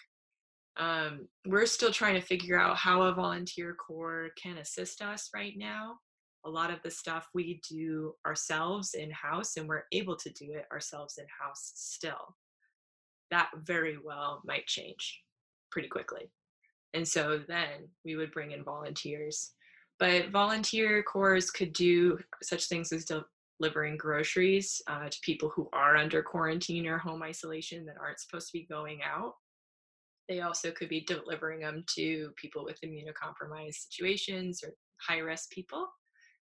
Um, we're still trying to figure out how a volunteer corps can assist us right now a lot of the stuff we do ourselves in house and we're able to do it ourselves in house still that very well might change pretty quickly and so then we would bring in volunteers. But volunteer corps could do such things as delivering groceries uh, to people who are under quarantine or home isolation that aren't supposed to be going out. They also could be delivering them to people with immunocompromised situations or high risk people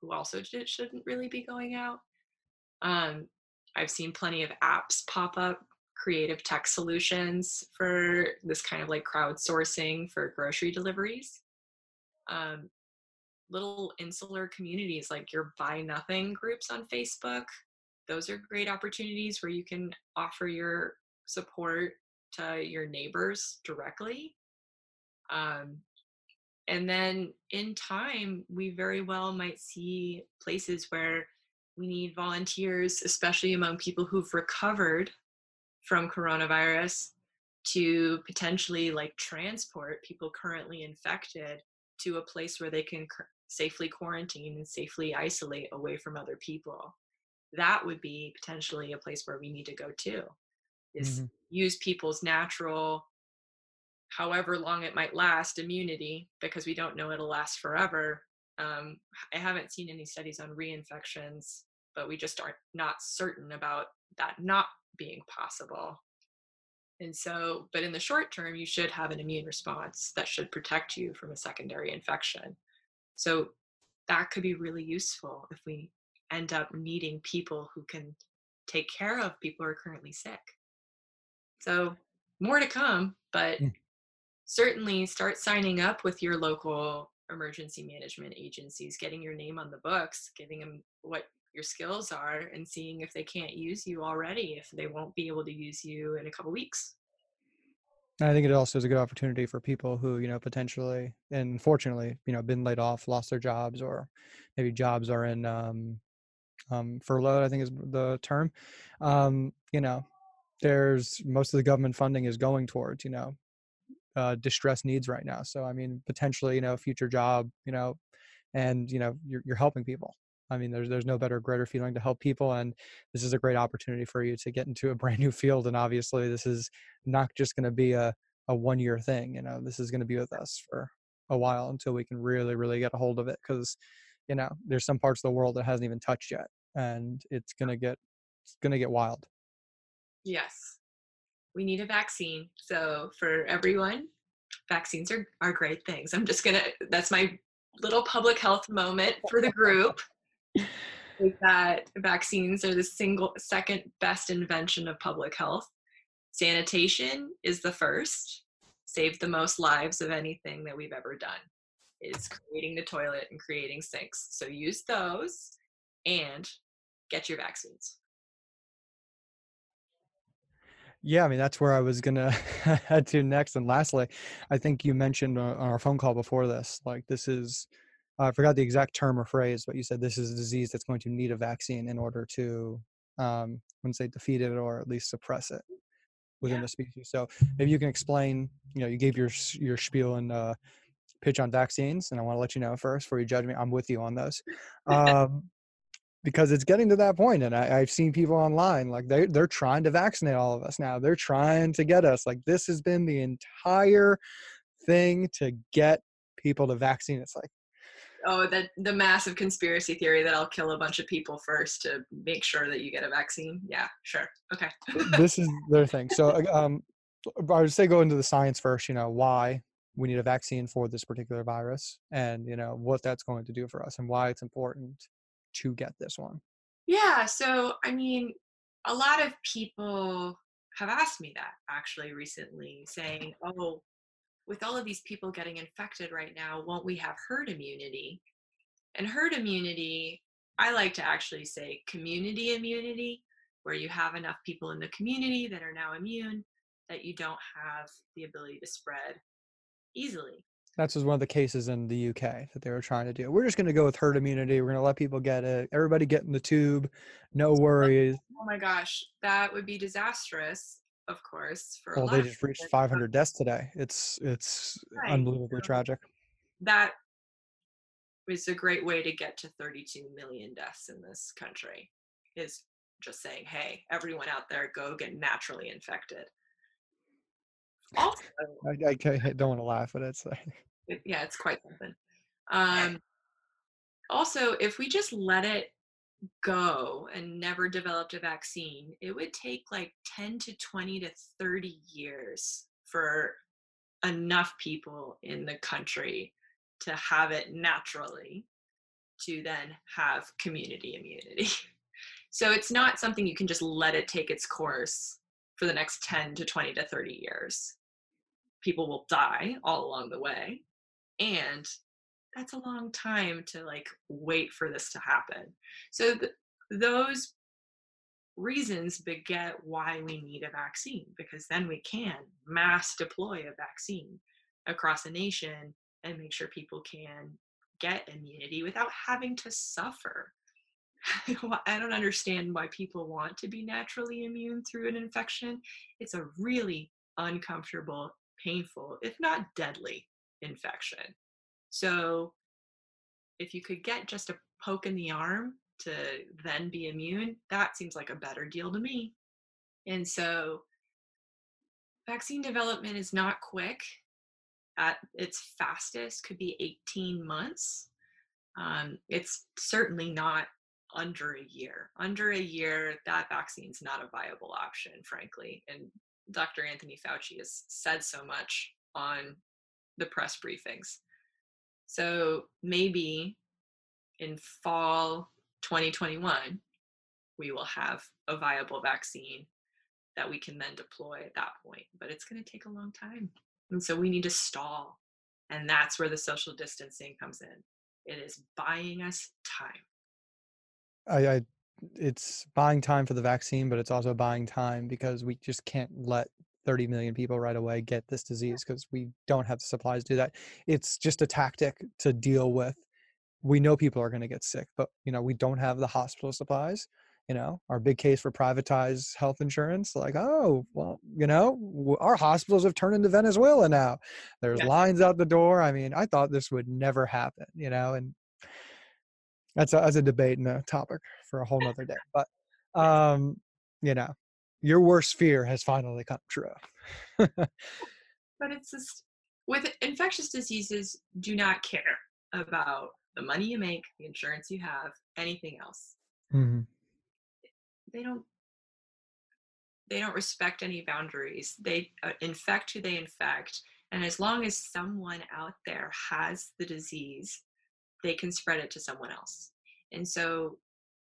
who also shouldn't really be going out. Um, I've seen plenty of apps pop up creative tech solutions for this kind of like crowdsourcing for grocery deliveries. Um, little insular communities like your Buy Nothing groups on Facebook. Those are great opportunities where you can offer your support to your neighbors directly. Um, and then in time, we very well might see places where we need volunteers, especially among people who've recovered from coronavirus to potentially like transport people currently infected to a place where they can safely quarantine and safely isolate away from other people that would be potentially a place where we need to go to is mm-hmm. use people's natural however long it might last immunity because we don't know it'll last forever um, i haven't seen any studies on reinfections but we just are not certain about that not being possible and so but in the short term you should have an immune response that should protect you from a secondary infection so that could be really useful if we end up needing people who can take care of people who are currently sick. So, more to come, but mm. Certainly start signing up with your local emergency management agencies, getting your name on the books, giving them what your skills are, and seeing if they can't use you already, if they won't be able to use you in a couple weeks. I think it also is a good opportunity for people who, you know, potentially and unfortunately, you know, been laid off, lost their jobs, or maybe jobs are in um, um, furloughed, I think is the term. Um, you know, there's most of the government funding is going towards, you know, uh, distress needs right now. So, I mean, potentially, you know, future job, you know, and, you know, you're, you're helping people. I mean, there's there's no better, greater feeling to help people, and this is a great opportunity for you to get into a <laughs> brand new field. And obviously, this is not just going to be a a one year thing. You know, this is going to be with us for a while until we can really, really get a hold of it. Because, you know, there's some parts of the world that hasn't even touched yet and it's gonna get it's gonna get wild. Yes, we need a vaccine. So for everyone, vaccines are are great things. I'm just gonna that's my little public health moment for the group. <laughs> is that vaccines are the single second best invention of public health. Sanitation is the first, saved the most lives of anything that we've ever done. Is creating the toilet and creating sinks. So use those and get your vaccines. Yeah, I mean that's where I was gonna <laughs> head to next. And lastly, I think you mentioned on our phone call before this, like this is, I forgot the exact term or phrase, but you said this is a disease that's going to need a vaccine in order to, um, I wouldn't say defeat it or at least suppress it within yeah. the species. So maybe you can explain. You know, you gave your your spiel and uh, pitch on vaccines, and I want to let you know first before you judge me, I'm with you on those. <laughs> Um, because it's getting to that point and I, have seen people online like they, they're trying to vaccinate all of us now. They're trying to get us like this has been the entire thing to get people to vaccine. It's like oh that the massive conspiracy theory that i'll kill a bunch of people first to make sure that you get a vaccine. Yeah sure. Okay. This is their thing. So um i would say go into the science first you know why we need a vaccine for this particular virus and you know what that's going to do for us and why it's important to get this one? Yeah, so I mean, a lot of people have asked me that actually recently, saying, oh, with all of these people getting infected right now, won't we have herd immunity? And herd immunity, I like to actually say community immunity, where you have enough people in the community that are now immune that you don't have the ability to spread easily. That's was one of the cases in the UK that they were trying to do. We're just going to go with herd immunity. We're going to let people get it. Everybody get in the tube. No worries. Oh my gosh, that would be disastrous. Of course, for well, they just reached 500 deaths today. It's it's right. unbelievably so tragic. That is a great way to get to 32 million deaths in this country. Is just saying, hey, everyone out there, go get naturally infected. <laughs> Also, I, I, don't want to laugh, but it's like it, <laughs> yeah, it's quite something. Um, also, if we just let it go and never developed a vaccine, it would take like 10 to 20 to 30 years for enough people in the country to have it naturally to then have community immunity. <laughs> so it's not something you can just let it take its course for the next 10 to 20 to 30 years. People will die all along the way and that's a long time to like wait for this to happen so th- those reasons beget why we need a vaccine because then we can mass deploy a vaccine across a nation and make sure people can get immunity without having to suffer <laughs> I don't understand why people want to be naturally immune through an infection. It's a really uncomfortable, painful, if not deadly infection. So if you could get just a poke in the arm to then be immune, that seems like a better deal to me. And so vaccine development is not quick. At its fastest could be 18 months. Um, it's certainly not under a year. Under a year, that vaccine's not a viable option, frankly. And Dr. Anthony Fauci has said so much on the press briefings. So maybe in fall 2021, we will have a viable vaccine that we can then deploy at that point. But it's going to take a long time. And so we need to stall. And that's where the social distancing comes in. It is buying us time. I, I it's buying time for the vaccine, but it's also buying time because we just can't let 30 million people right away get this disease because we don't have the supplies to do that. It's just a tactic to deal with. We know people are going to get sick, but you know we don't have the hospital supplies. You know, our big case for privatized health insurance, like, oh, well, you know, our hospitals have turned into Venezuela now. There's yeah. lines out the door. I mean, I thought this would never happen, you know, and that's a, that's a debate and a topic for a whole nother day. But um, you know, your worst fear has finally come true. <laughs> but it's just with infectious diseases, do not care about the money you make, the insurance you have, anything else. Mm-hmm. They don't. They don't respect any boundaries. They uh, infect who they infect, and as long as someone out there has the disease, they can spread it to someone else. And so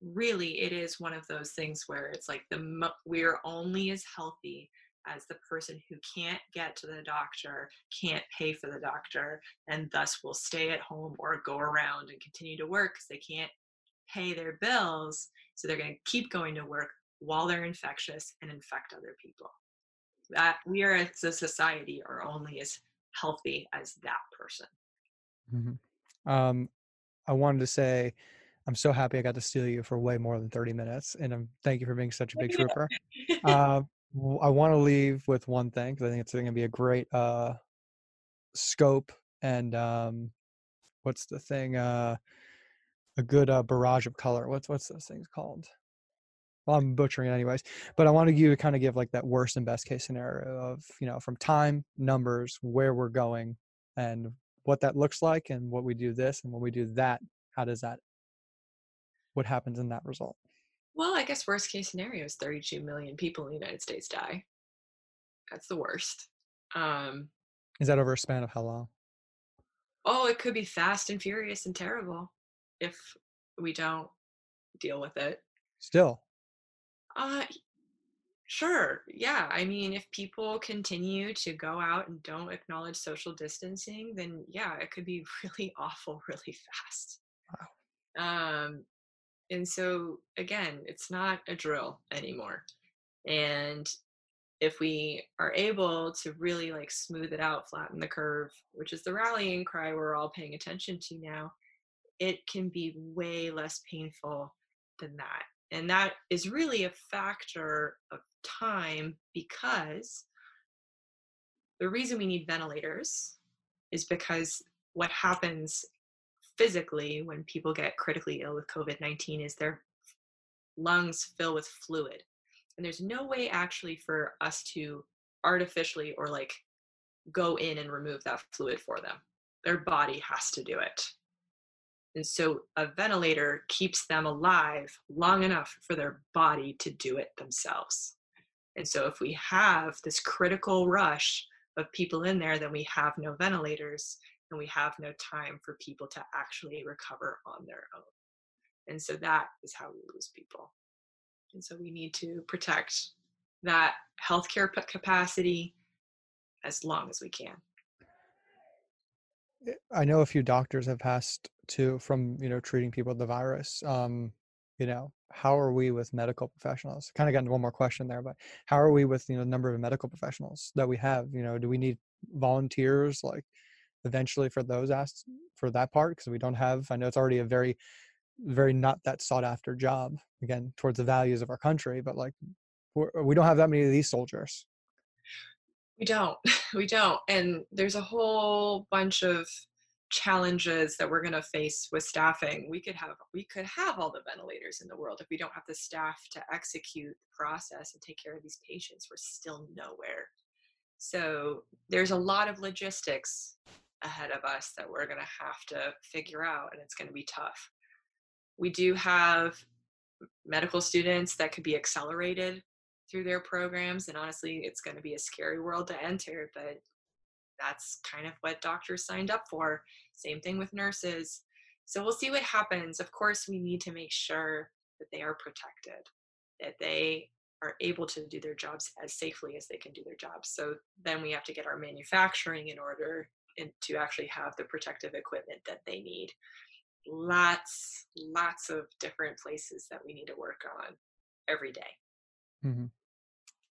really it is one of those things where it's like the we're only as healthy as the person who can't get to the doctor can't pay for the doctor and thus will stay at home or go around and continue to work because they can't pay their bills so they're going to keep going to work while they're infectious and infect other people that we are as a society are only as healthy as that person mm-hmm. um, I wanted to say, I'm so happy I got to steal you for way more than 30 minutes, and I'm thank you for being such a big trooper. <laughs> uh, I want to leave with one thing because I think it's going to be a great uh, scope and um, what's the thing? Uh, a good uh, barrage of color. What's what's those things called? Well, I'm butchering it anyways, but I wanted you to kind of give like that worst and best case scenario of you know from time, numbers, where we're going, and what that looks like and what we do this and when we do that how does that what happens in that result well i guess worst case scenario is 32 million people in the united states die that's the worst um is that over a span of how long oh it could be fast and furious and terrible if we don't deal with it still uh Sure. Yeah. I mean, if people continue to go out and don't acknowledge social distancing, then yeah, it could be <laughs> really awful really fast. Wow. Um, and so again, it's not a drill anymore. And if we are able to really like smooth it out, flatten the curve, which is the rallying cry we're all paying attention to now, it can be way less painful than that. And that is really a factor of time because the reason we need ventilators is because what happens physically when people get critically ill with COVID 19 is their lungs fill with fluid. And there's no way actually for us to artificially or like go in and remove that fluid for them. Their body has to do it. And so a ventilator keeps them alive long enough for their body to do it themselves. And so if we have this critical rush of people in there, then we have no ventilators and we have no time for people to actually recover on their own. And so that is how we lose people. And so we need to protect that healthcare capacity as long as we can. Eh, I know a few doctors have passed to from you know treating people with the virus. Um, you know, how are we with medical professionals? Kind of got one more question there, but how are we with you know the number of medical professionals that we have? You know, do we need volunteers like eventually for those asked for that part because we don't have? I know it's already a very very not that sought after job again towards the values of our country, but like we're, uh, we do not have that many of these soldiers. We don't. <laughs> We don't. And there's a whole bunch of challenges that we're going to face with staffing we could have we could have all the ventilators in the world if we don't have the staff to execute the process and take care of these patients we're still nowhere so there's a lot of logistics ahead of us that we're going to have to figure out and it's going to be tough we do have medical students that could be accelerated through their programs and honestly it's going to be a scary world to enter but that's kind of what doctors signed up for. Same thing with nurses. So we'll see what happens. Of course, we need to make sure that they are protected, that they are able to do their jobs as safely as they can do their jobs. So then we have to get our manufacturing in order and to actually have the protective equipment that they need. Lots, lots of different places that we need to work on every day. Mm-hmm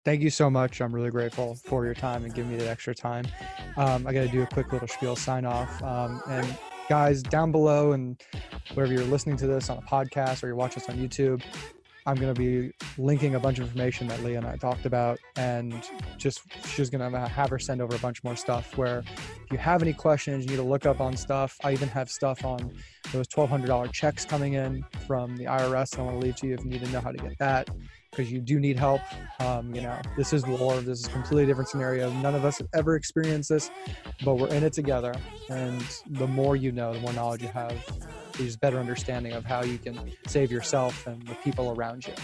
thank you so much. I'm really grateful for your time and giving me the extra time. Um, I got to do a quick little spiel sign off. Um, and guys, down below and wherever you're listening to this on a podcast or you're watching this on YouTube, I'm going to be linking a bunch of information that Lea and I talked about. And just she's going to have her send over a bunch more stuff where if you have any questions, you need to look up on stuff. I even have stuff on those $1,200 checks coming in from the IRS. I want to leave to you if you need to know how to get that because you do need help. Um, you know, this is war. This is a completely different scenario. None of us have ever experienced this, but we're in it together. And the more you know, the more knowledge you have, there's better understanding of how you can save yourself and the people around you,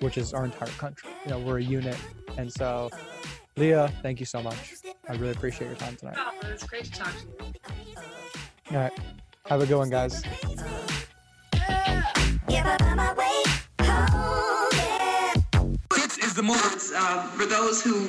which is our entire country. You know, we're a unit. And so, Lea, thank you so much. I really appreciate your time tonight. Oh, it's great to talk to you. All right. Have a good one, guys. This is the move uh, for those who